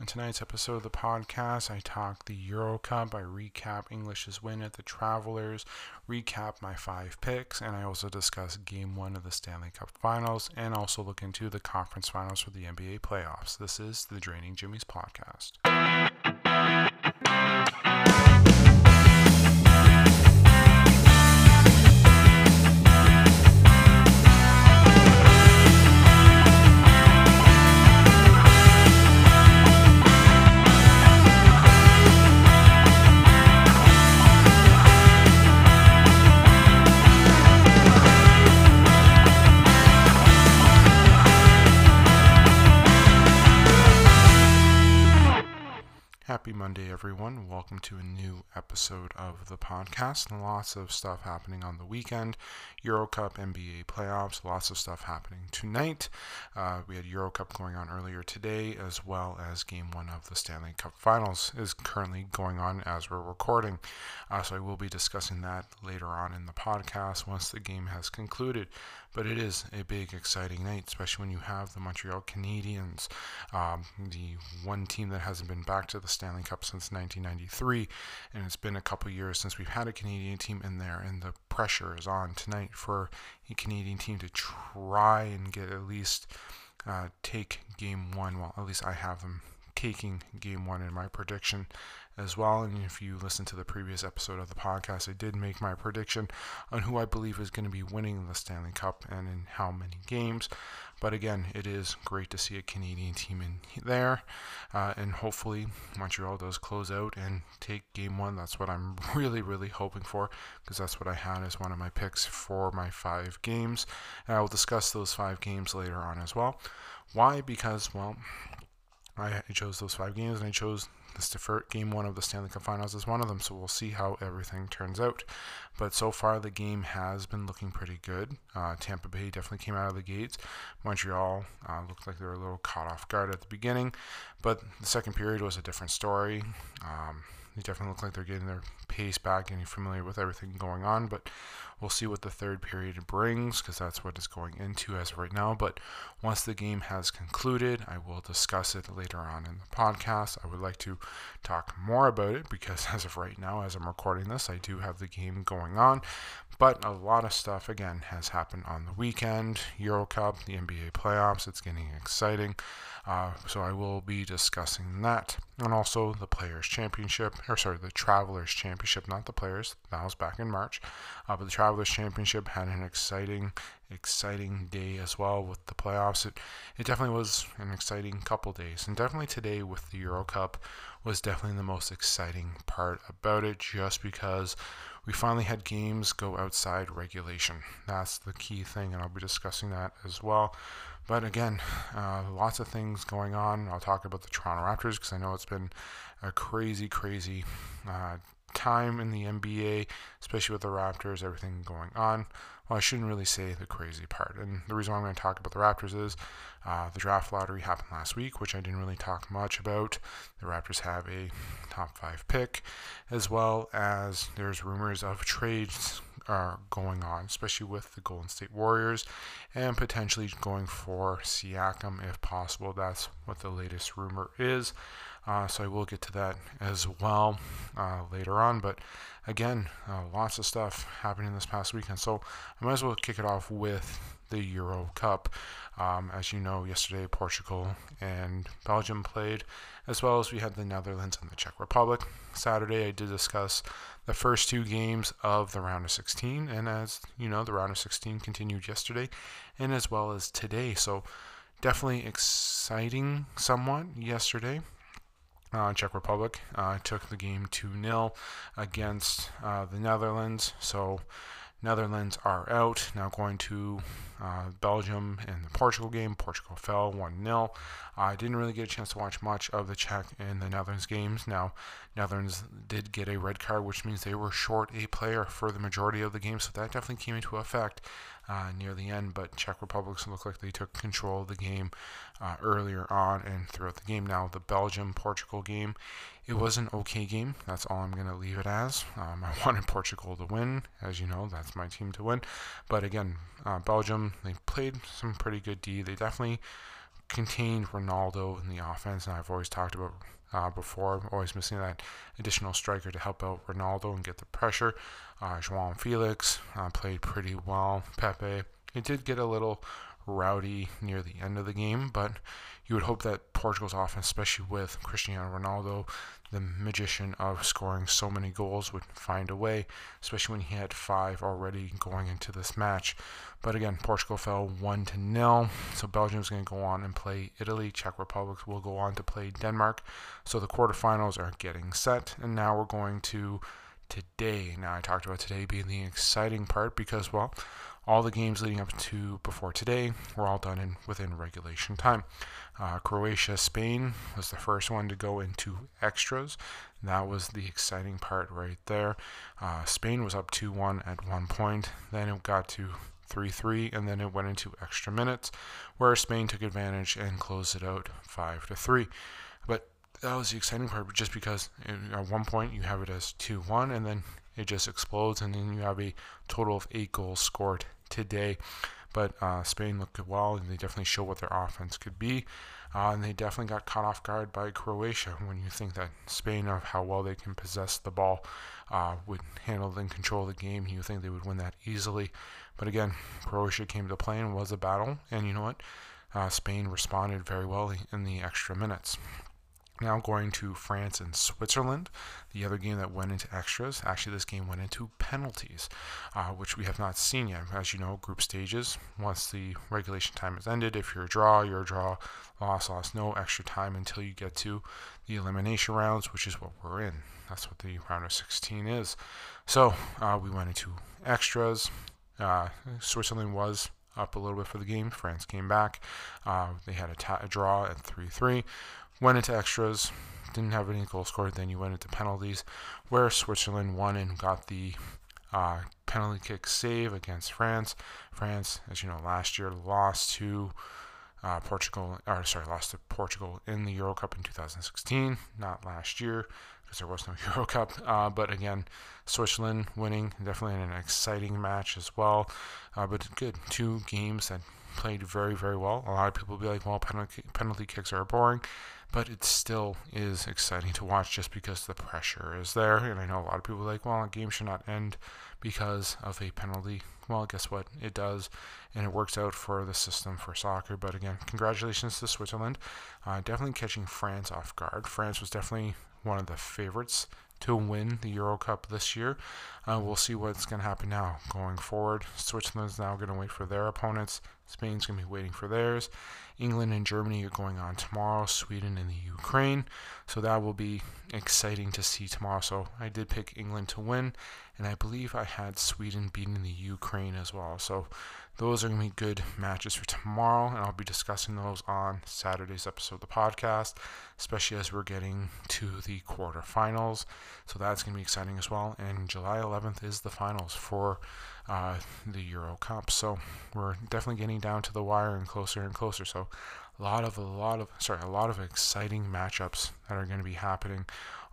In tonight's episode of the podcast, I talk the Euro Cup, I recap English's win at the Travelers, recap my five picks, and I also discuss game one of the Stanley Cup finals and also look into the conference finals for the NBA playoffs. This is the Draining Jimmy's podcast. Monday, everyone. Welcome to a new episode of the podcast. Lots of stuff happening on the weekend. Euro Cup, NBA playoffs, lots of stuff happening tonight. Uh, we had Euro Cup going on earlier today, as well as game one of the Stanley Cup finals is currently going on as we're recording. Uh, so I will be discussing that later on in the podcast once the game has concluded. But it is a big, exciting night, especially when you have the Montreal Canadiens, um, the one team that hasn't been back to the Stanley Cup since 1993, and it's been a couple years since we've had a Canadian team in there, and the pressure is on tonight for a Canadian team to try and get at least uh, take game one. Well, at least I have them taking game one in my prediction as well. And if you listen to the previous episode of the podcast, I did make my prediction on who I believe is going to be winning the Stanley Cup and in how many games. But again, it is great to see a Canadian team in there, uh, and hopefully Montreal does close out and take Game One. That's what I'm really, really hoping for, because that's what I had as one of my picks for my five games. And I will discuss those five games later on as well. Why? Because well, I chose those five games, and I chose this deferred game one of the Stanley Cup Finals is one of them, so we'll see how everything turns out. But so far, the game has been looking pretty good. Uh, Tampa Bay definitely came out of the gates. Montreal uh, looked like they were a little caught off guard at the beginning, but the second period was a different story. Um, they definitely look like they're getting their pace back, getting familiar with everything going on. But we'll see what the third period brings because that's what it's going into as of right now. But once the game has concluded, I will discuss it later on in the podcast. I would like to talk more about it because as of right now, as I'm recording this, I do have the game going on. But a lot of stuff, again, has happened on the weekend. Euro Cup, the NBA playoffs, it's getting exciting. Uh, so I will be discussing that. And also the Players' Championship, or sorry, the Travelers' Championship, not the Players. That was back in March. Uh, but the Travelers' Championship had an exciting, exciting day as well with the playoffs. It, it definitely was an exciting couple days. And definitely today with the Euro Cup was definitely the most exciting part about it, just because we finally had games go outside regulation. That's the key thing, and I'll be discussing that as well. But again, uh, lots of things going on. I'll talk about the Toronto Raptors because I know it's been a crazy, crazy uh, time in the NBA, especially with the Raptors, everything going on. Well, I shouldn't really say the crazy part. And the reason why I'm going to talk about the Raptors is uh, the draft lottery happened last week, which I didn't really talk much about. The Raptors have a top five pick, as well as there's rumors of trades going on, especially with the Golden State Warriors, and potentially going for Siakam if possible. That's what the latest rumor is. Uh, so I will get to that as well uh, later on. But again, uh, lots of stuff happening this past weekend. So I might as well kick it off with the Euro Cup. Um, as you know, yesterday Portugal and Belgium played, as well as we had the Netherlands and the Czech Republic. Saturday, I did discuss the first two games of the round of 16, and as you know, the round of 16 continued yesterday, and as well as today. So definitely exciting somewhat yesterday. Uh, Czech Republic uh, took the game 2 0 against uh, the Netherlands. So Netherlands are out. Now going to uh, Belgium in the Portugal game. Portugal fell 1 0. I didn't really get a chance to watch much of the Czech and the Netherlands games. Now, Netherlands did get a red card, which means they were short a player for the majority of the game, so that definitely came into effect uh, near the end. But Czech Republic looked like they took control of the game uh, earlier on and throughout the game. Now, the Belgium Portugal game, it was an okay game. That's all I'm going to leave it as. Um, I wanted Portugal to win. As you know, that's my team to win. But again, uh, Belgium, they played some pretty good D. They definitely contained Ronaldo in the offense, and I've always talked about uh, before, always missing that additional striker to help out Ronaldo and get the pressure. Uh, Joao Felix uh, played pretty well. Pepe, it did get a little rowdy near the end of the game, but you would hope that Portugal's offense, especially with Cristiano Ronaldo, the magician of scoring so many goals, would find a way, especially when he had five already going into this match. But again, Portugal fell 1 to 0. So Belgium is going to go on and play Italy. Czech Republic will go on to play Denmark. So the quarterfinals are getting set. And now we're going to today. Now, I talked about today being the exciting part because, well, all the games leading up to before today were all done in within regulation time. Uh, Croatia Spain was the first one to go into extras. That was the exciting part right there. Uh, Spain was up 2 1 at one point. Then it got to 3 3, and then it went into extra minutes, where Spain took advantage and closed it out 5 to 3. But that was the exciting part, just because at one point you have it as 2 1, and then it just explodes, and then you have a total of eight goals scored today. But uh, Spain looked well, and they definitely show what their offense could be. Uh, and they definitely got caught off guard by Croatia when you think that Spain, of how well they can possess the ball, uh, would handle and control the game. You think they would win that easily. But again, Croatia came to play and was a battle. And you know what? Uh, Spain responded very well in the extra minutes. Now going to France and Switzerland, the other game that went into extras. Actually, this game went into penalties, uh, which we have not seen yet. As you know, group stages, once the regulation time is ended, if you're a draw, you're a draw, loss, loss, no extra time until you get to the elimination rounds, which is what we're in. That's what the round of 16 is. So uh, we went into extras. Uh, Switzerland was up a little bit for the game. France came back. Uh, they had a, draw at 3 3 went into extras, didn't have any goal scored. Then you went into penalties, where Switzerland won and got the uh, penalty kick save against France. France, as you know, last year lost to uh, Portugal, or sorry, lost to Portugal in the Euro Cup in 2016, not last year because there was no Euro Cup. Uh, but again, Switzerland winning, definitely an exciting match as well. Uh, but good, two games that played very, very well. A lot of people will be like, well, penalty, penalty kicks are boring but it still is exciting to watch just because the pressure is there. And I know a lot of people like, well, a game should not end because of a penalty. Well, guess what? It does, and it works out for the system for soccer. But again, congratulations to Switzerland. Uh, definitely catching France off guard. France was definitely one of the favorites to win the Euro Cup this year. Uh, we'll see what's going to happen now going forward. Switzerland's now going to wait for their opponents. Spain's going to be waiting for theirs. England and Germany are going on tomorrow. Sweden and the Ukraine. So that will be exciting to see tomorrow. So I did pick England to win, and I believe I had Sweden beating the Ukraine as well. So those are going to be good matches for tomorrow, and I'll be discussing those on Saturday's episode of the podcast, especially as we're getting to the quarterfinals. So that's going to be exciting as well. And July 11th is the finals for uh, the Euro Cup. So we're definitely getting down to the wire and closer and closer. So a lot of a lot of sorry a lot of exciting matchups that are going to be happening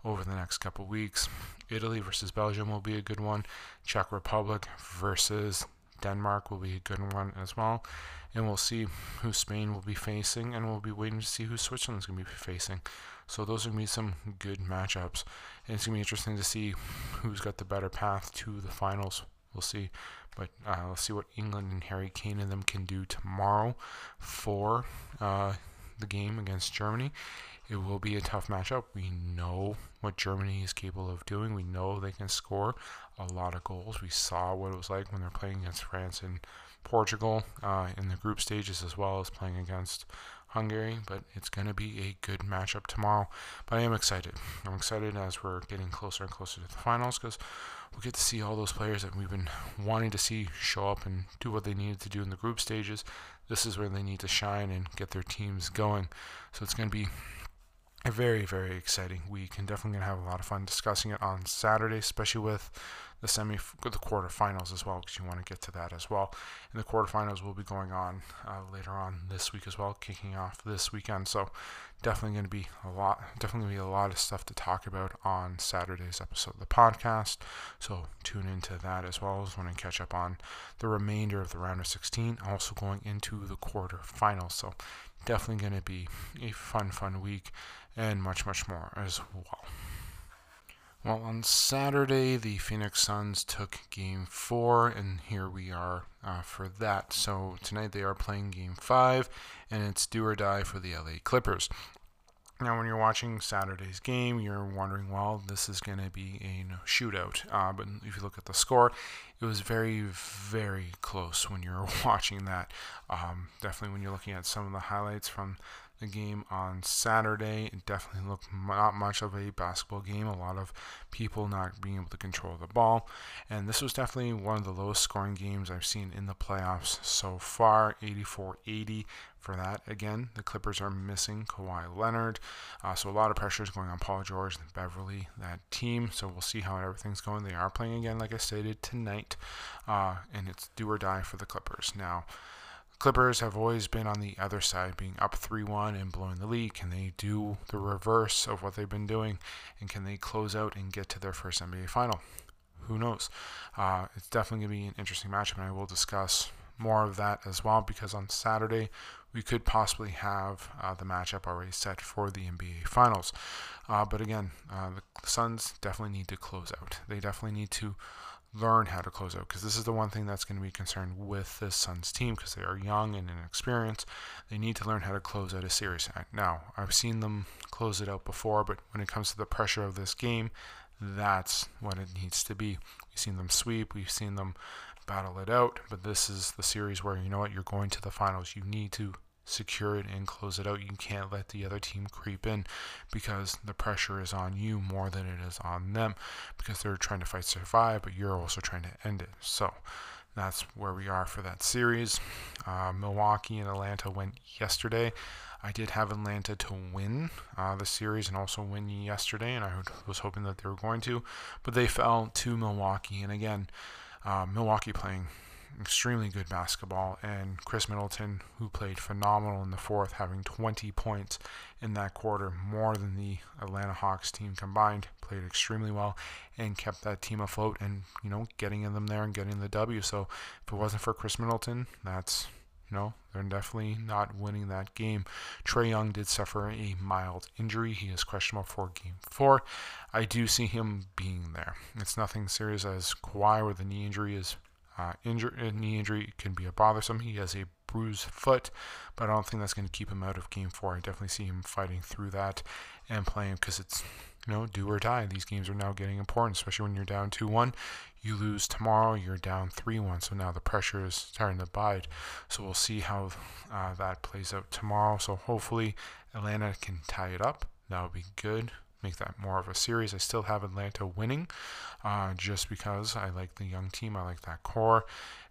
over the next couple weeks. Italy versus Belgium will be a good one. Czech Republic versus Denmark will be a good one as well. And we'll see who Spain will be facing, and we'll be waiting to see who Switzerland's going to be facing. So those are going to be some good matchups. And it's going to be interesting to see who's got the better path to the finals. We'll see. But uh, let's see what England and Harry Kane and them can do tomorrow for uh, the game against Germany. It will be a tough matchup. We know what Germany is capable of doing. We know they can score a lot of goals. We saw what it was like when they're playing against France and Portugal uh, in the group stages, as well as playing against Hungary. But it's going to be a good matchup tomorrow. But I am excited. I'm excited as we're getting closer and closer to the finals because we'll get to see all those players that we've been wanting to see show up and do what they needed to do in the group stages. This is where they need to shine and get their teams going. So it's going to be a very, very exciting week and definitely going to have a lot of fun discussing it on Saturday, especially with the semi, the quarterfinals as well, because you want to get to that as well. And the quarterfinals will be going on uh, later on this week as well, kicking off this weekend. So definitely going to be a lot, definitely be a lot of stuff to talk about on Saturday's episode of the podcast. So tune into that as well as when I catch up on the remainder of the round of 16. Also going into the quarterfinals. So definitely going to be a fun, fun week and much, much more as well. Well, on Saturday, the Phoenix Suns took game four, and here we are uh, for that. So tonight they are playing game five, and it's do or die for the LA Clippers. Now, when you're watching Saturday's game, you're wondering, well, this is going to be a shootout. Uh, but if you look at the score, it was very, very close when you're watching that. Um, definitely, when you're looking at some of the highlights from the game on Saturday. It definitely looked not much of a basketball game. A lot of people not being able to control the ball. And this was definitely one of the lowest scoring games I've seen in the playoffs so far 84 80 for that. Again, the Clippers are missing Kawhi Leonard. Uh, so a lot of pressure is going on Paul George and Beverley, that team. So we'll see how everything's going. They are playing again, like I stated, tonight. Uh, and it's do or die for the Clippers. Now, Clippers have always been on the other side, being up 3 1 and blowing the lead. Can they do the reverse of what they've been doing? And can they close out and get to their first NBA final? Who knows? Uh, it's definitely going to be an interesting matchup, and I will discuss more of that as well because on Saturday we could possibly have uh, the matchup already set for the NBA Finals. Uh, but again, uh, the Suns definitely need to close out. They definitely need to learn how to close out because this is the one thing that's going to be concerned with this Suns team because they are young and inexperienced. They need to learn how to close out a series. Now, I've seen them close it out before, but when it comes to the pressure of this game, that's what it needs to be. We've seen them sweep, we've seen them battle it out, but this is the series where you know what, you're going to the finals. You need to secure it and close it out. You can't let the other team creep in because the pressure is on you more than it is on them because they're trying to fight survive, but you're also trying to end it. So that's where we are for that series. Uh, Milwaukee and Atlanta went yesterday. I did have Atlanta to win uh, the series and also win yesterday, and I was hoping that they were going to, but they fell to Milwaukee. And again, uh, Milwaukee playing extremely good basketball, and Khris Middleton, who played phenomenal in the fourth, having 20 points in that quarter, more than the Atlanta Hawks team combined, played extremely well and kept that team afloat and, you know, getting in them there and getting the W. So if it wasn't for Khris Middleton, that's you know, they're definitely not winning that game. Trae Young did suffer a mild injury. He is questionable for game four. I do see him being there. It's nothing serious as Kawhi, where the knee injury is uh, injury, knee injury can be a bothersome. He has a bruised foot, but I don't think that's going to keep him out of Game Four. I definitely see him fighting through that and playing because it's you know do or die. These games are now getting important, especially when you're down two one. You lose tomorrow, you're down three one. So now the pressure is starting to bide. So we'll see how uh, that plays out tomorrow. So hopefully Atlanta can tie it up. That would be good make that more of a series. I still have Atlanta winning uh, just because I like the young team. I like that core.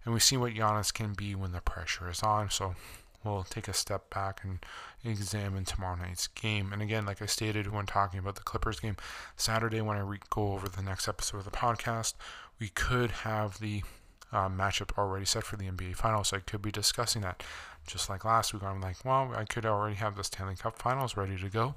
And we see what Giannis can be when the pressure is on. So we'll take a step back and examine tomorrow night's game. And again, like I stated when talking about the Clippers game, Saturday when I re- go over the next episode of the podcast, we could have the uh, matchup already set for the NBA Finals. So I could be discussing that just like last week, I'm like, well, I could already have the Stanley Cup Finals ready to go,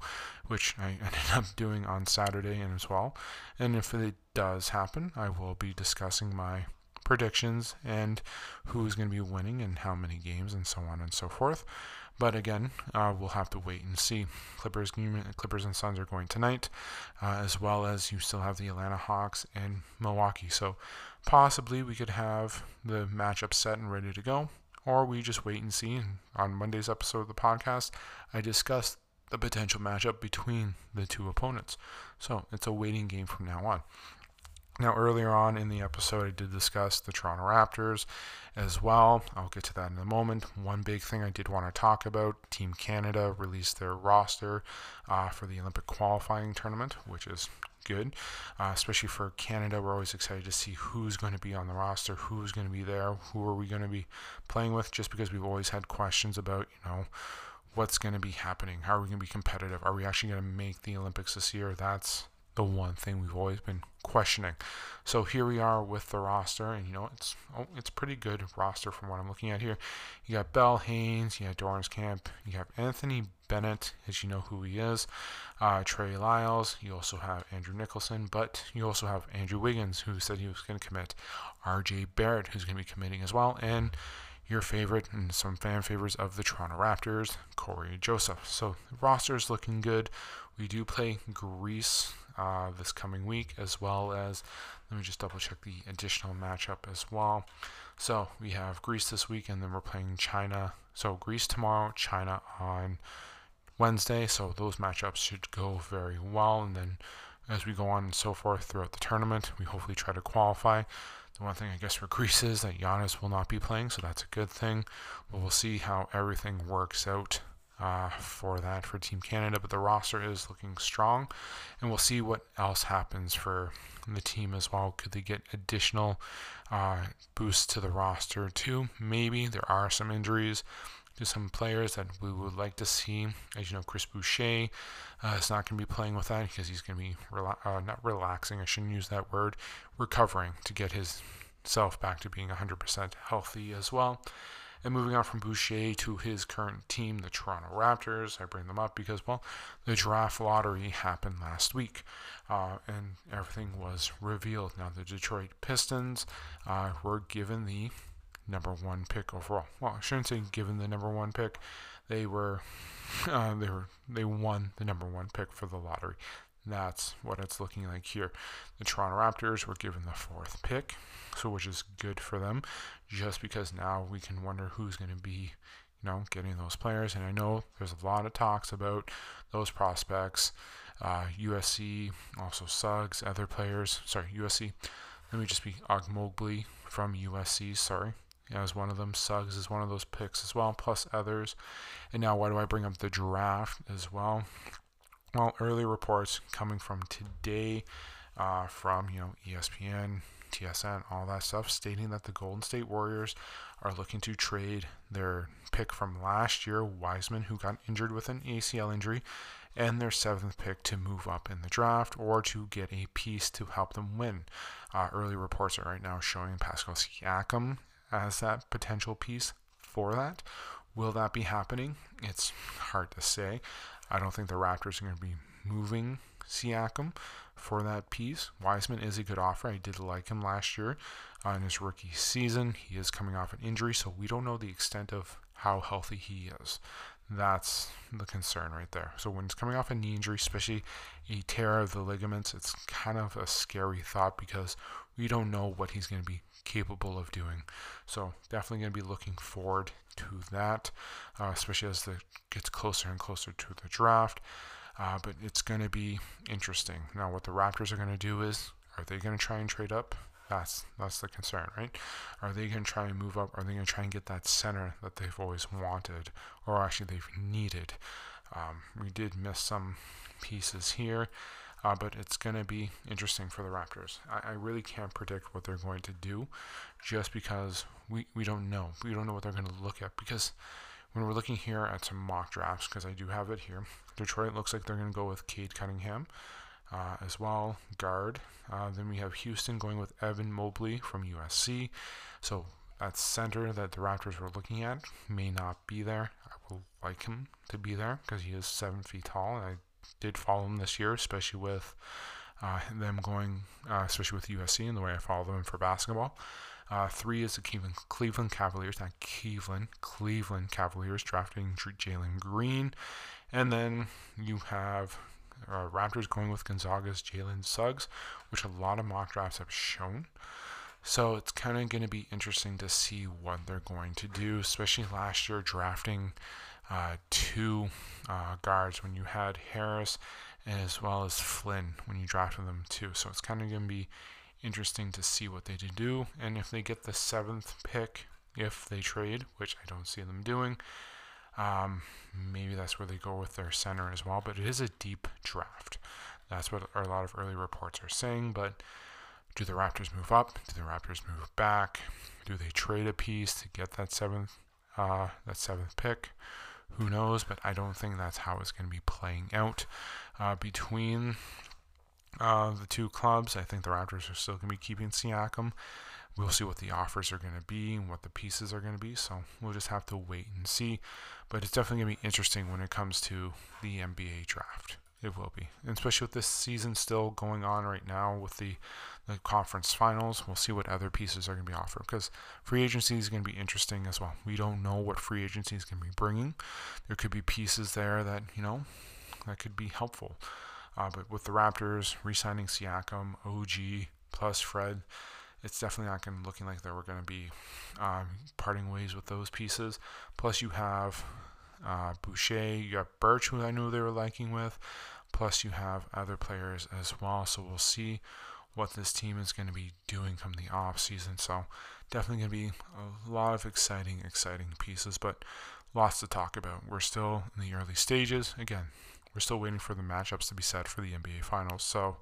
which I ended up doing on Saturday as well. And if it does happen, I will be discussing my predictions and who's going to be winning and how many games and so on and so forth. But again, uh, we'll have to wait and see. Clippers Clippers and Suns are going tonight, uh, as well as you still have the Atlanta Hawks and Milwaukee. So possibly we could have the matchup set and ready to go or we just wait and see. On Monday's episode of the podcast, I discussed the potential matchup between the two opponents. So it's a waiting game from now on. Now, earlier on in the episode, I did discuss the Toronto Raptors as well. I'll get to that in a moment. One big thing I did want to talk about Team Canada released their roster uh, for the Olympic qualifying tournament, which is good, uh, especially for Canada. We're always excited to see who's going to be on the roster, who's going to be there, who are we going to be playing with, just because we've always had questions about, you know, what's going to be happening. How are we going to be competitive? Are we actually going to make the Olympics this year? That's the one thing we've always been questioning. So here we are with the roster, and you know it's oh, it's pretty good roster from what I'm looking at here. You got Bell Haynes, you got Doornekamp, you have Anthony Bennett, as you know who he is, uh, Trey Lyles. You also have Andrew Nicholson, but you also have Andrew Wiggins, who said he was going to commit. R.J. Barrett, who's going to be committing as well, and your favorite and some fan favorites of the Toronto Raptors, Cory Joseph. So the roster is looking good. We do play Greece uh, this coming week, as well as let me just double check the additional matchup as well. So we have Greece this week, and then we're playing China. So Greece tomorrow, China on Wednesday. So those matchups should go very well, and then as we go on and so forth throughout the tournament, we hopefully try to qualify. The one thing I guess for Greece is that Giannis will not be playing, so that's a good thing. But we'll see how everything works out uh, for that for Team Canada. But the roster is looking strong, and we'll see what else happens for the team as well. Could they get additional uh, boosts to the roster too? Maybe there are some injuries to some players that we would like to see. As you know, Chris Boucher uh, is not going to be playing with that because he's going to be rela- uh, not relaxing. I shouldn't use that word. Recovering to get his self back to being 100% healthy as well. And moving on from Boucher to his current team, the Toronto Raptors, I bring them up because, well, the draft lottery happened last week uh, and everything was revealed. Now, the Detroit Pistons uh, were given the number one pick overall. Well, I shouldn't say given the number one pick. They were, uh, they were, they won the number one pick for the lottery. That's what it's looking like here. The Toronto Raptors were given the fourth pick, so which is good for them, just because now we can wonder who's going to be, you know, getting those players. And I know there's a lot of talks about those prospects. Uh, USC, also Suggs, other players. Sorry, USC. Let me just be Ogmobley from USC. Sorry, as one of them. Suggs is one of those picks as well, plus others. And now, why do I bring up the draft as well? Well, early reports coming from today, uh, from you know ESPN, TSN, all that stuff, stating that the Golden State Warriors are looking to trade their pick from last year, Wiseman, who got injured with an ACL injury, and their seventh pick to move up in the draft or to get a piece to help them win. Uh, early reports are right now showing Pascal Siakam as that potential piece for that. Will that be happening? It's hard to say. I don't think the Raptors are going to be moving Siakam for that piece. Wiseman is a good offer. I did like him last year uh, in his rookie season. He is coming off an injury, so we don't know the extent of how healthy he is. That's the concern right there. So when he's coming off a knee injury, especially a tear of the ligaments, it's kind of a scary thought because we don't know what he's going to be capable of doing. So definitely going to be looking forward to that, uh, especially as it gets closer and closer to the draft. Uh, but it's going to be interesting. Now, what the Raptors are going to do is, are they going to try and trade up? That's that's the concern, right? Are they going to try and move up? Are they going to try and get that center that they've always wanted, or actually they've needed? Um, we did miss some pieces here. Uh, but it's going to be interesting for the Raptors. I, I, really can't predict what they're going to do just because we, we don't know. We don't know what they're going to look at because when we're looking here at some mock drafts, because I do have it here, Detroit looks like they're going to go with Cade Cunningham uh, as well, guard. Uh, then we have Houston going with Evan Mobley from USC. So that center that the Raptors were looking at may not be there. I will like him to be there because he is seven feet tall. I did follow them this year, especially with uh, them going, uh, especially with USC and the way I follow them for basketball. Uh, three is the Cleveland, Cleveland Cavaliers, not Cleveland, Cleveland Cavaliers drafting Jalen Green. And then you have uh, Raptors going with Gonzaga's Jalen Suggs, which a lot of mock drafts have shown. So it's kind of going to be interesting to see what they're going to do, especially last year drafting uh, two uh, guards when you had Harris as well as Flynn when you drafted them too. So it's kind of going to be interesting to see what they do. And if they get the seventh pick, if they trade, which I don't see them doing, um, maybe that's where they go with their center as well. But it is a deep draft. That's what a lot of early reports are saying. But do the Raptors move up? Do the Raptors move back? Do they trade a piece to get that seventh, uh, that seventh pick? Who knows? But I don't think that's how it's going to be playing out uh, between Uh, the two clubs, I think the Raptors are still going to be keeping Siakam. We'll see what the offers are going to be and what the pieces are going to be. So we'll just have to wait and see. But it's definitely going to be interesting when it comes to the NBA draft. It will be, and especially with this season still going on right now with the the conference finals. We'll see what other pieces are going to be offered because free agency is going to be interesting as well. We don't know what free agency is going to be bringing. There could be pieces there that you know that could be helpful. Uh, but with the Raptors re-signing Siakam, OG plus Fred, it's definitely not going looking like they were going to be um, parting ways with those pieces. Plus, you have uh, Boucher, you have Birch, who I knew they were liking with. Plus, you have other players as well. So we'll see what this team is going to be doing come the off season. So definitely going to be a lot of exciting, exciting pieces, but lots to talk about. We're still in the early stages. Again, we're still waiting for the matchups to be set for the NBA Finals. So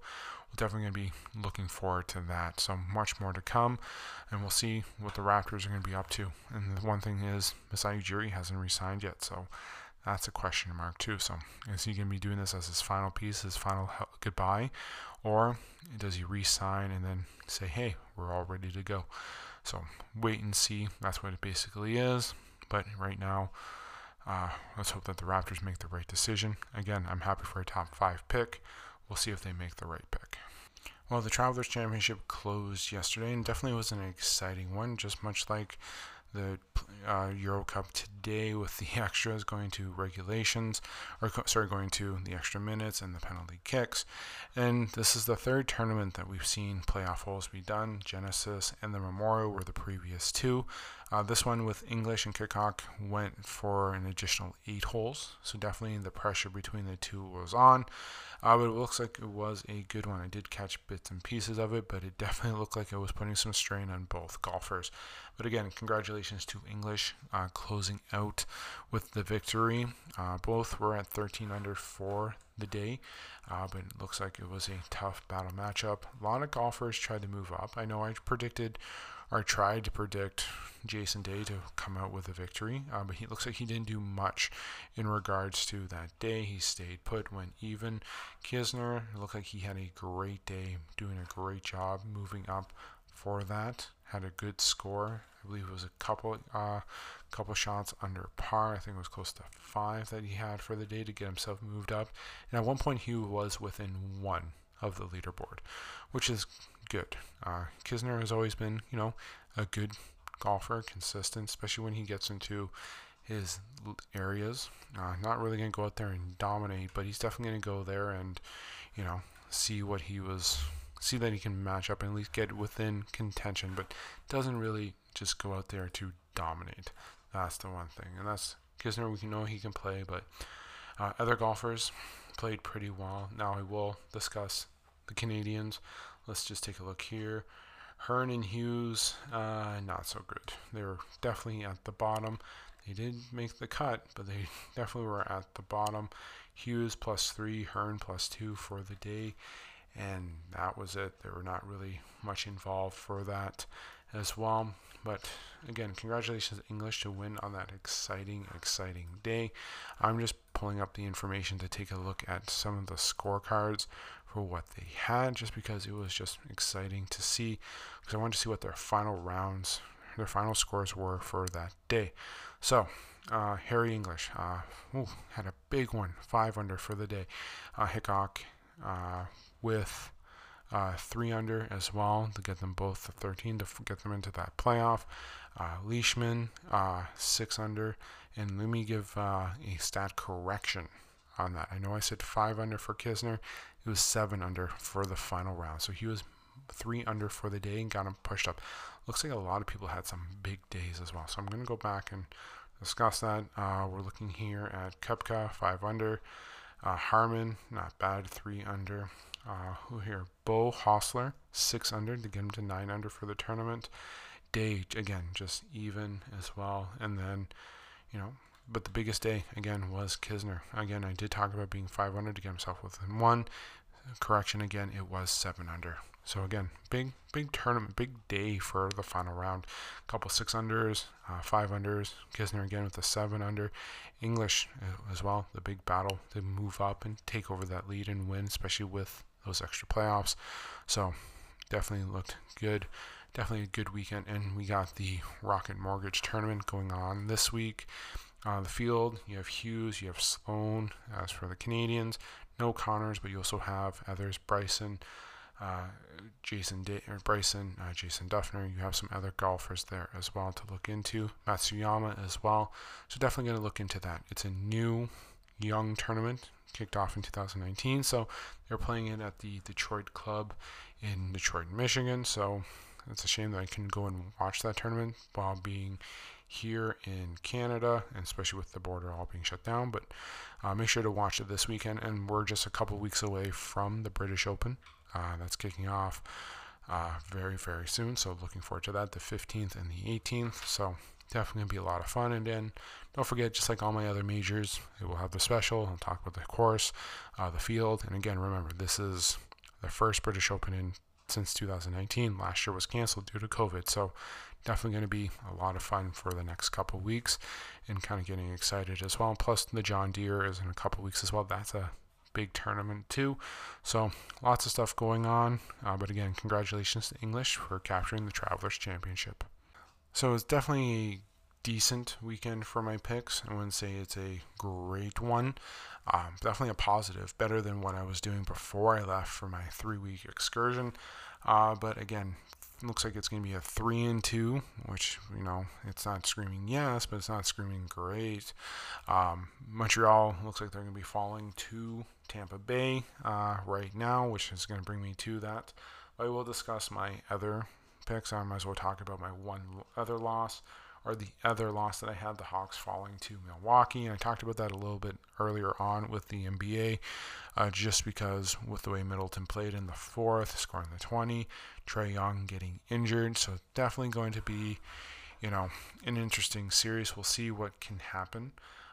we're definitely going to be looking forward to that. So much more to come, and we'll see what the Raptors are going to be up to. And the one thing is, Masai Ujiri hasn't re-signed yet, so that's a question mark too. So is he going to be doing this as his final piece, his final goodbye, or does he re-sign and then say, "Hey, we're all ready to go"? So wait and see. That's what it basically is. But right now, uh, let's hope that the Raptors make the right decision. Again, I'm happy for a top five pick. We'll see if they make the right pick. Well, the Travelers Championship closed yesterday and definitely was an exciting one, just much like the uh, Euro Cup today with the extras going to regulations, or sorry, going to the extra minutes and the penalty kicks. And this is the third tournament that we've seen playoff holes be done. Genesis and the Memorial were the previous two. Uh, this one with English and Hickok went for an additional eight holes, so definitely the pressure between the two was on. Uh, but it looks like it was a good one. I did catch bits and pieces of it, but it definitely looked like it was putting some strain on both golfers. But again, congratulations to English uh, closing out with the victory. Uh, both were at 13 under for the day, uh, but it looks like it was a tough battle matchup. A lot of golfers tried to move up. I know I predicted or tried to predict Jason Day to come out with a victory, uh, but he looks like he didn't do much in regards to that day. He stayed put, went even. Kisner looked like he had a great day, doing a great job moving up for that. Had a good score. I believe it was a couple, uh, couple shots under par. I think it was close to five that he had for the day to get himself moved up. And at one point, he was within one of the leaderboard, which is good. Uh, Kisner has always been, you know, a good golfer, consistent, especially when he gets into his areas. Uh, not really going to go out there and dominate, but he's definitely going to go there and, you know, see what he was, see that he can match up and at least get within contention, but doesn't really just go out there to dominate. That's the one thing. And that's Kisner, we know he can play, but uh, other golfers played pretty well. Now I will discuss the Canadians. Let's just take a look here. Hearn and Hughes, uh, not so good. They were definitely at the bottom. They did make the cut, but they definitely were at the bottom. Hughes plus three, Hearn plus two for the day, and that was it. There were not really much involved for that as well. But again, congratulations, English, to win on that exciting, exciting day. I'm just pulling up the information to take a look at some of the scorecards for what they had just because it was just exciting to see because I wanted to see what their final rounds, their final scores were for that day. So, uh, Harry English uh, ooh, had a big one, five under for the day. Uh, Hickok uh, with uh, three under as well to get them both to 13 to get them into that playoff. Uh, Leishman six under, and let me give a stat correction on that. I know I said five under for Kisner. It was seven under for the final round. So he was three under for the day and got him pushed up. Looks like a lot of people had some big days as well. So I'm going to go back and discuss that. Uh, we're looking here at Koepka, five under. Uh, Harman, not bad, three under. Uh, who here? Beau Hossler, six under to get him to nine under for the tournament. Day, again, just even as well. And then, you know, but the biggest day again was Kisner. Again, I did talk about being 500 to get himself within one. Correction again, it was seven under. So again, big big tournament, big day for the final round. A couple six unders, uh, five unders. Kisner again with the seven under. English uh, as well. The big battle to move up and take over that lead and win, especially with those extra playoffs. So definitely looked good. Definitely a good weekend, and we got the Rocket Mortgage tournament going on this week. Uh, the field, you have Hughes, you have Sloan. As for the Canadians, no Conners, but you also have others, Bryson, uh, Jason or Bryson, uh, Jason Dufner. You have some other golfers there as well to look into. Matsuyama as well. So definitely going to look into that. It's a new young tournament kicked off in 2019. So they're playing it at the Detroit Club in Detroit, Michigan. So it's a shame that I couldn't go and watch that tournament while being here in Canada, and especially with the border all being shut down. But uh, make sure to watch it this weekend. And we're just a couple weeks away from the British Open. Uh, that's kicking off uh, very, very soon. So looking forward to that, the 15th and the 18th. So definitely to be a lot of fun. And then don't forget, just like all my other majors, it will have the special. I'll talk about the course, uh, the field. And again, remember, this is the first British Open in since 2019. Last year was canceled due to COVID. So definitely going to be a lot of fun for the next couple weeks and kind of getting excited as well. Plus, the John Deere is in a couple weeks as well. That's a big tournament too. So lots of stuff going on. Uh, but again, congratulations to English for capturing the Travelers Championship. So it's definitely a decent weekend for my picks. I wouldn't say it's a great one. Um, definitely a positive, better than what I was doing before I left for my three week excursion. Uh, but again, looks like it's going to be a three and two, which you know it's not screaming yes, but it's not screaming great. Um, Montreal looks like they're going to be falling to Tampa Bay uh, right now, which is going to bring me to that. I will discuss my other picks. I might as well talk about my one other loss or the other loss that I had, the Hawks falling to Milwaukee. And I talked about that a little bit earlier on with the NBA, uh, just because with the way Middleton played in the fourth, scoring the 20, Trae Young getting injured. So definitely going to be, you know, an interesting series. We'll see what can happen.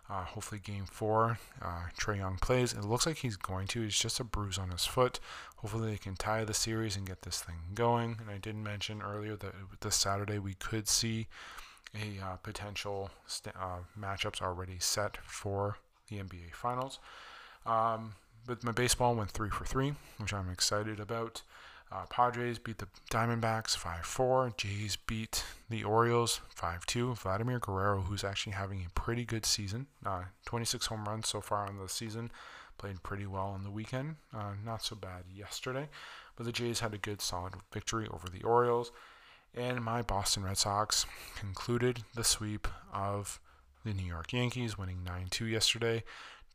Uh, hopefully, game four, uh, Trae Young plays. It looks like he's going to. It's just a bruise on his foot. Hopefully, they can tie the series and get this thing going. And I did mention earlier that this Saturday we could see a uh, potential st- uh, matchups already set for the NBA Finals. Um, but my baseball went three for three, which I'm excited about. Uh, Padres beat the Diamondbacks 5 4. Jays beat the Orioles 5 2. Vladimir Guerrero, who's actually having a pretty good season, uh, 26 home runs so far on the season, played pretty well on the weekend. Uh, not so bad yesterday, but the Jays had a good, solid victory over the Orioles. And my Boston Red Sox concluded the sweep of the New York Yankees, winning 9 2 yesterday.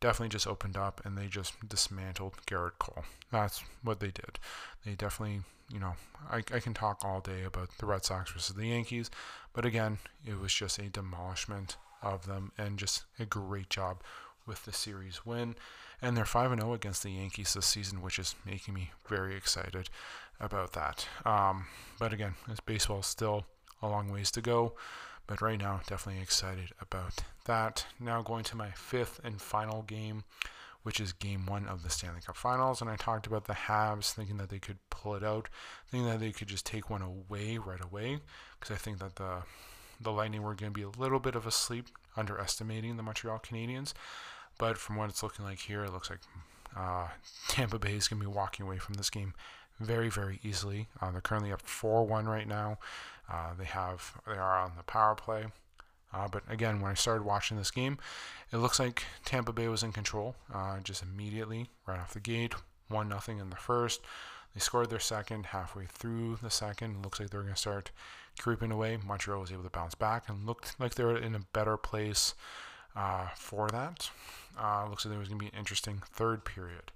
Definitely just opened up and they just dismantled Gerrit Cole. That's what they did. They definitely, you know, I, I can talk all day about the Red Sox versus the Yankees, but again, it was just a demolishment of them and just a great job with the series win. And they're 5 0 against the Yankees this season, which is making me very excited about that. Um, but again, this baseball still a long ways to go. But right now, definitely excited about that. Now going to my fifth and final game, which is game one of the Stanley Cup Finals. And I talked about the Habs, thinking that they could pull it out, thinking that they could just take one away right away, because I think that the the Lightning were going to be a little bit of a sleep, underestimating the Montreal Canadiens. But from what it's looking like here, it looks like uh, Tampa Bay is going to be walking away from this game very, very easily. Uh, they're currently up 4-1 right now. Uh, they have they are on the power play. Uh, but again, when I started watching this game, it looks like Tampa Bay was in control uh, just immediately right off the gate. One nothing in the first. They scored their second halfway through the second. It looks like they're going to start creeping away. Montreal was able to bounce back and looked like they were in a better place uh, for that. Uh, looks like there was going to be an interesting third period.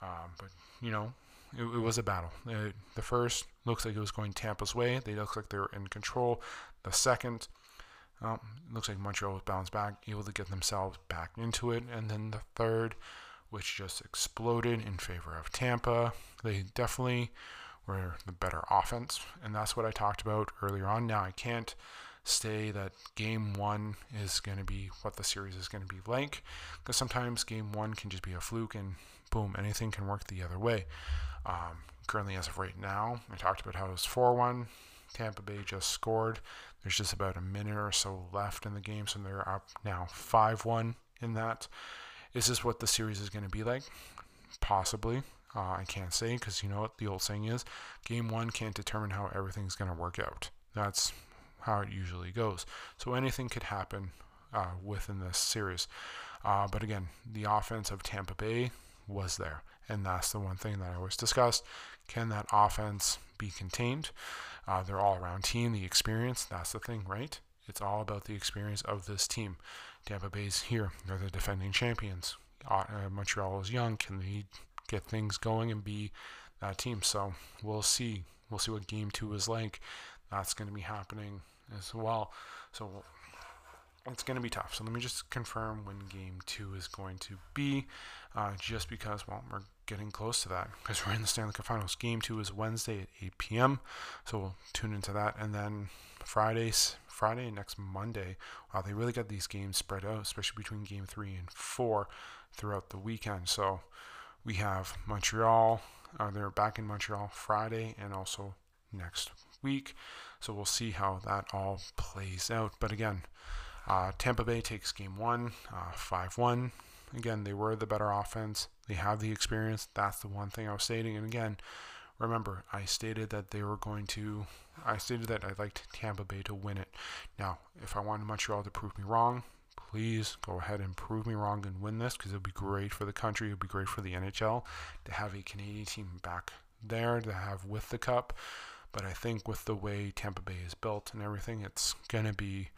Um, but, you know, it, it was a battle. It, the first looks like it was going Tampa's way. They looked like they were in control. The second, um, looks like Montreal was bounced back, able to get themselves back into it. And then the third, which just exploded in favor of Tampa. They definitely were the better offense, and that's what I talked about earlier on. Now I can't say that game one is going to be what the series is going to be like because sometimes game one can just be a fluke and boom, anything can work the other way. Um, currently, as of right now, I talked about how it was 4 1. Tampa Bay just scored. There's just about a minute or so left in the game, so they're up now 5 1 in that. Is this what the series is going to be like? Possibly. Uh, I can't say because you know what the old saying is game one can't determine how everything's going to work out. That's how it usually goes. So anything could happen uh, within this series. Uh, but again, the offense of Tampa Bay was there. And that's the one thing that I always discussed. Can that offense be contained? Uh, they're all around team, the experience. That's the thing, right? It's all about the experience of this team. Tampa Bay's here. They're the defending champions. Uh, Montreal is young. Can they get things going and be that team? So we'll see. We'll see what game two is like. That's going to be happening as well. So it's going to be tough. So let me just confirm when game two is going to be, uh, just because, well, we're getting close to that because we're in the Stanley Cup Finals. Game two is Wednesday at 8 p.m. So we'll tune into that. And then Fridays, Friday and next Monday, wow, they really got these games spread out, especially between game three and four throughout the weekend. So we have Montreal, uh, they're back in Montreal Friday and also next week. So we'll see how that all plays out. But again, uh, Tampa Bay takes game one, uh, 5 1. Again, they were the better offense. They have the experience. That's the one thing I was stating. And again, remember, I stated that they were going to, I stated that I liked Tampa Bay to win it. Now, if I wanted Montreal to prove me wrong, please go ahead and prove me wrong and win this because it would be great for the country. It would be great for the NHL to have a Canadian team back there to have with the cup. But I think with the way Tampa Bay is built and everything, it's going to be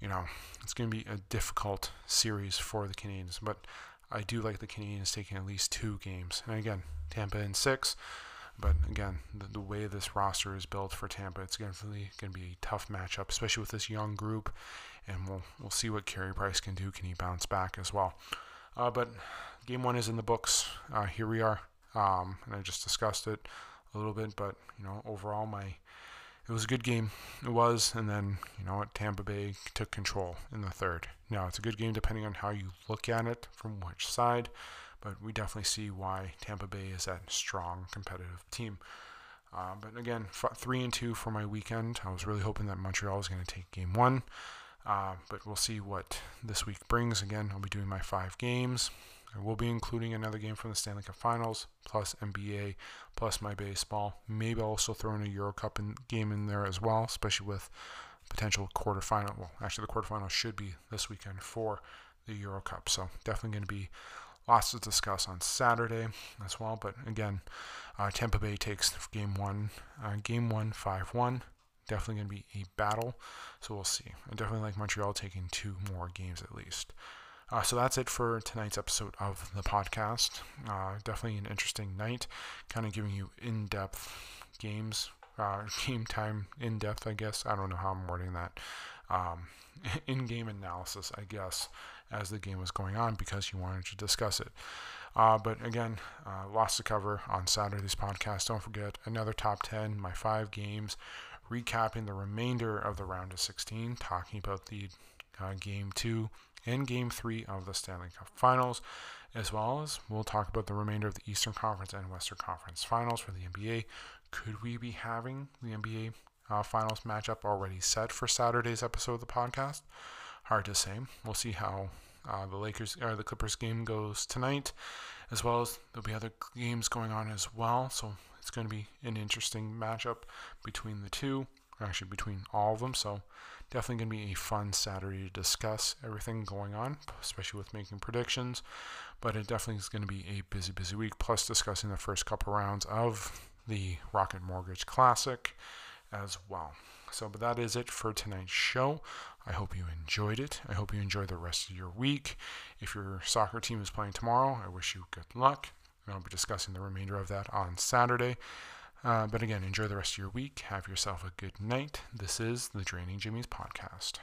you know, it's going to be a difficult series for the Canadiens. But I do like the Canadiens taking at least two games. And again, Tampa in six. But again, the, the way this roster is built for Tampa, it's going to be a tough matchup, especially with this young group. And we'll we'll see what Carey Price can do. Can he bounce back as well? Uh, but game one is in the books. Uh, here we are, um, and I just discussed it a little bit. But you know, overall, my it was a good game. It was, and then you know what, Tampa Bay took control in the third. Now it's a good game depending on how you look at it from which side, but we definitely see why Tampa Bay is that strong competitive team. Uh, but again, f- three and two for my weekend. I was really hoping that Montreal was going to take game one, uh, but we'll see what this week brings. Again, I'll be doing my five games. I will be including another game from the Stanley Cup Finals, plus NBA, plus my baseball. Maybe I'll also throw in a Euro Cup in, game in there as well, especially with potential quarterfinal. Well, actually, the quarterfinal should be this weekend for the Euro Cup. So definitely going to be lots to discuss on Saturday as well. But again, uh, Tampa Bay takes game one, uh, game one, 5 1. Definitely going to be a battle. So we'll see. I definitely like Montreal taking two more games at least. Uh, so that's it for tonight's episode of the podcast. Uh, definitely an interesting night, kind of giving you in depth games, uh, game time in depth, I guess. I don't know how I'm wording that. Um, in game analysis, I guess, as the game was going on because you wanted to discuss it. Uh, but again, uh, lots to cover on Saturday's podcast. Don't forget another top 10, my five games, recapping the remainder of the round of 16, talking about the uh, game two in Game 3 of the Stanley Cup Finals, as well as we'll talk about the remainder of the Eastern Conference and Western Conference Finals for the NBA. Could we be having the NBA uh, Finals matchup already set for Saturday's episode of the podcast? Hard to say. We'll see how uh, the Lakers or the Clippers game goes tonight, as well as there'll be other games going on as well. So it's going to be an interesting matchup between the two, actually between all of them. So Definitely going to be a fun Saturday to discuss everything going on, especially with making predictions. But it definitely is going to be a busy, busy week, plus discussing the first couple rounds of the Rocket Mortgage Classic as well. So, but that is it for tonight's show. I hope you enjoyed it. I hope you enjoy the rest of your week. If your soccer team is playing tomorrow, I wish you good luck. And I'll be discussing the remainder of that on Saturday. Uh, but again, enjoy the rest of your week. Have yourself a good night. This is the Draining Jimmy's podcast.